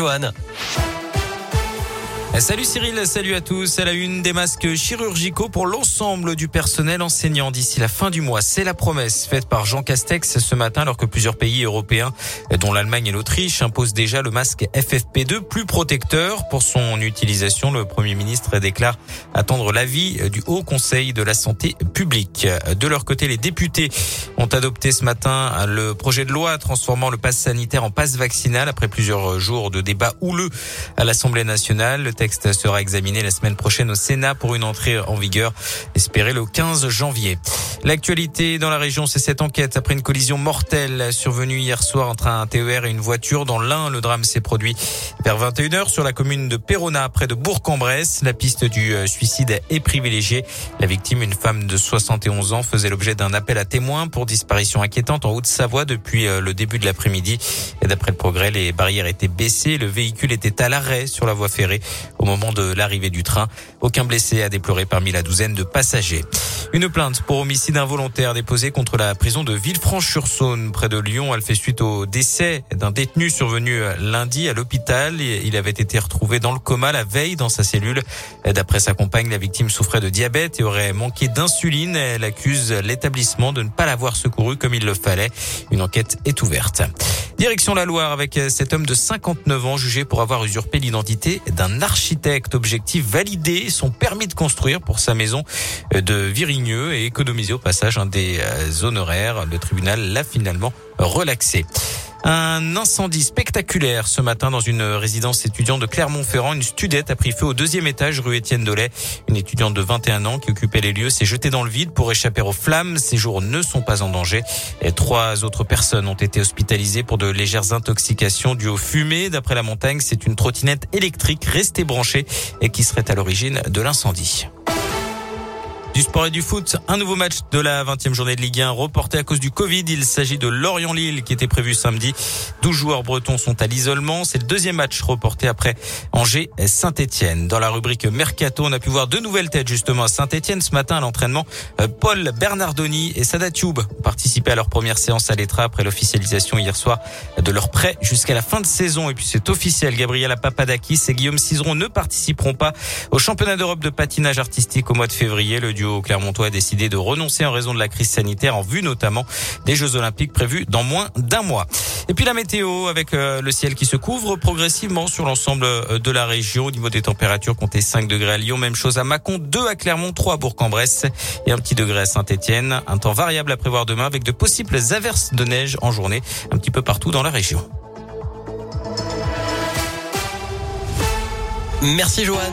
Johan. Salut Cyril, salut à tous. À la une des masques chirurgicaux pour l'ensemble du personnel enseignant d'ici la fin du mois. C'est la promesse faite par Jean Castex ce matin alors que plusieurs pays européens, dont l'Allemagne et l'Autriche, imposent déjà le masque FFP2 plus protecteur. Pour son utilisation, le Premier ministre déclare attendre l'avis du Haut Conseil de la Santé publique. De leur côté, les députés ont adopté ce matin le projet de loi transformant le pass sanitaire en passe vaccinal après plusieurs jours de débats houleux à l'Assemblée nationale texte sera examiné la semaine prochaine au Sénat pour une entrée en vigueur espérée le 15 janvier. L'actualité dans la région, c'est cette enquête après une collision mortelle survenue hier soir entre un TER et une voiture. Dans l'un, le drame s'est produit vers 21h sur la commune de Perona, près de Bourg-en-Bresse. La piste du euh, suicide est privilégiée. La victime, une femme de 71 ans, faisait l'objet d'un appel à témoins pour disparition inquiétante en Haute-Savoie depuis euh, le début de l'après-midi. Et d'après le progrès, les barrières étaient baissées. Le véhicule était à l'arrêt sur la voie ferrée au moment de l'arrivée du train. Aucun blessé a déploré parmi la douzaine de passagers. Une plainte pour homicide involontaire déposée contre la prison de Villefranche-sur-Saône près de Lyon. Elle fait suite au décès d'un détenu survenu lundi à l'hôpital. Il avait été retrouvé dans le coma la veille dans sa cellule. D'après sa compagne, la victime souffrait de diabète et aurait manqué d'insuline. Elle accuse l'établissement de ne pas l'avoir secouru comme il le fallait. Une enquête est ouverte. Direction la Loire avec cet homme de 59 ans jugé pour avoir usurpé l'identité d'un architecte. Objectif validé son permis de construire pour sa maison de Virigneux et économiser au passage un des euh, honoraires. Le tribunal l'a finalement relaxé. Un incendie spectaculaire ce matin dans une résidence étudiante de Clermont-Ferrand. Une studette a pris feu au deuxième étage rue Étienne Dolay. Une étudiante de 21 ans qui occupait les lieux s'est jetée dans le vide pour échapper aux flammes. Ses jours ne sont pas en danger. Et trois autres personnes ont été hospitalisées pour de légères intoxications dues aux fumées. D'après la montagne, c'est une trottinette électrique restée branchée et qui serait à l'origine de l'incendie. Du sport et du foot, un nouveau match de la 20e journée de Ligue 1 reporté à cause du Covid. Il s'agit de Lorient-Lille qui était prévu samedi. 12 joueurs bretons sont à l'isolement. C'est le deuxième match reporté après Angers Saint-Etienne. Dans la rubrique Mercato, on a pu voir deux nouvelles têtes justement à Saint-Etienne ce matin à l'entraînement. Euh, Paul Bernardoni et Sada Tube ont participé à leur première séance à l'Etra après l'officialisation hier soir de leur prêt jusqu'à la fin de saison. Et puis c'est officiel, Gabriela Papadakis et Guillaume Cizeron ne participeront pas au championnat d'Europe de patinage artistique au mois de février. Le duo Clermontois a décidé de renoncer en raison de la crise sanitaire en vue notamment des Jeux Olympiques prévus dans moins d'un mois. Et puis la météo avec euh, le ciel qui se couvre progressivement sur l'ensemble euh, de la région. Au niveau des températures, comptez 5 degrés à Lyon, même chose à Mâcon, 2 à Clermont, 3 à Bourg-en-Bresse et un petit degré à Saint-Etienne. Un temps variable à prévoir demain avec de possibles averses de neige en journée un petit peu partout dans la région. Merci Johan.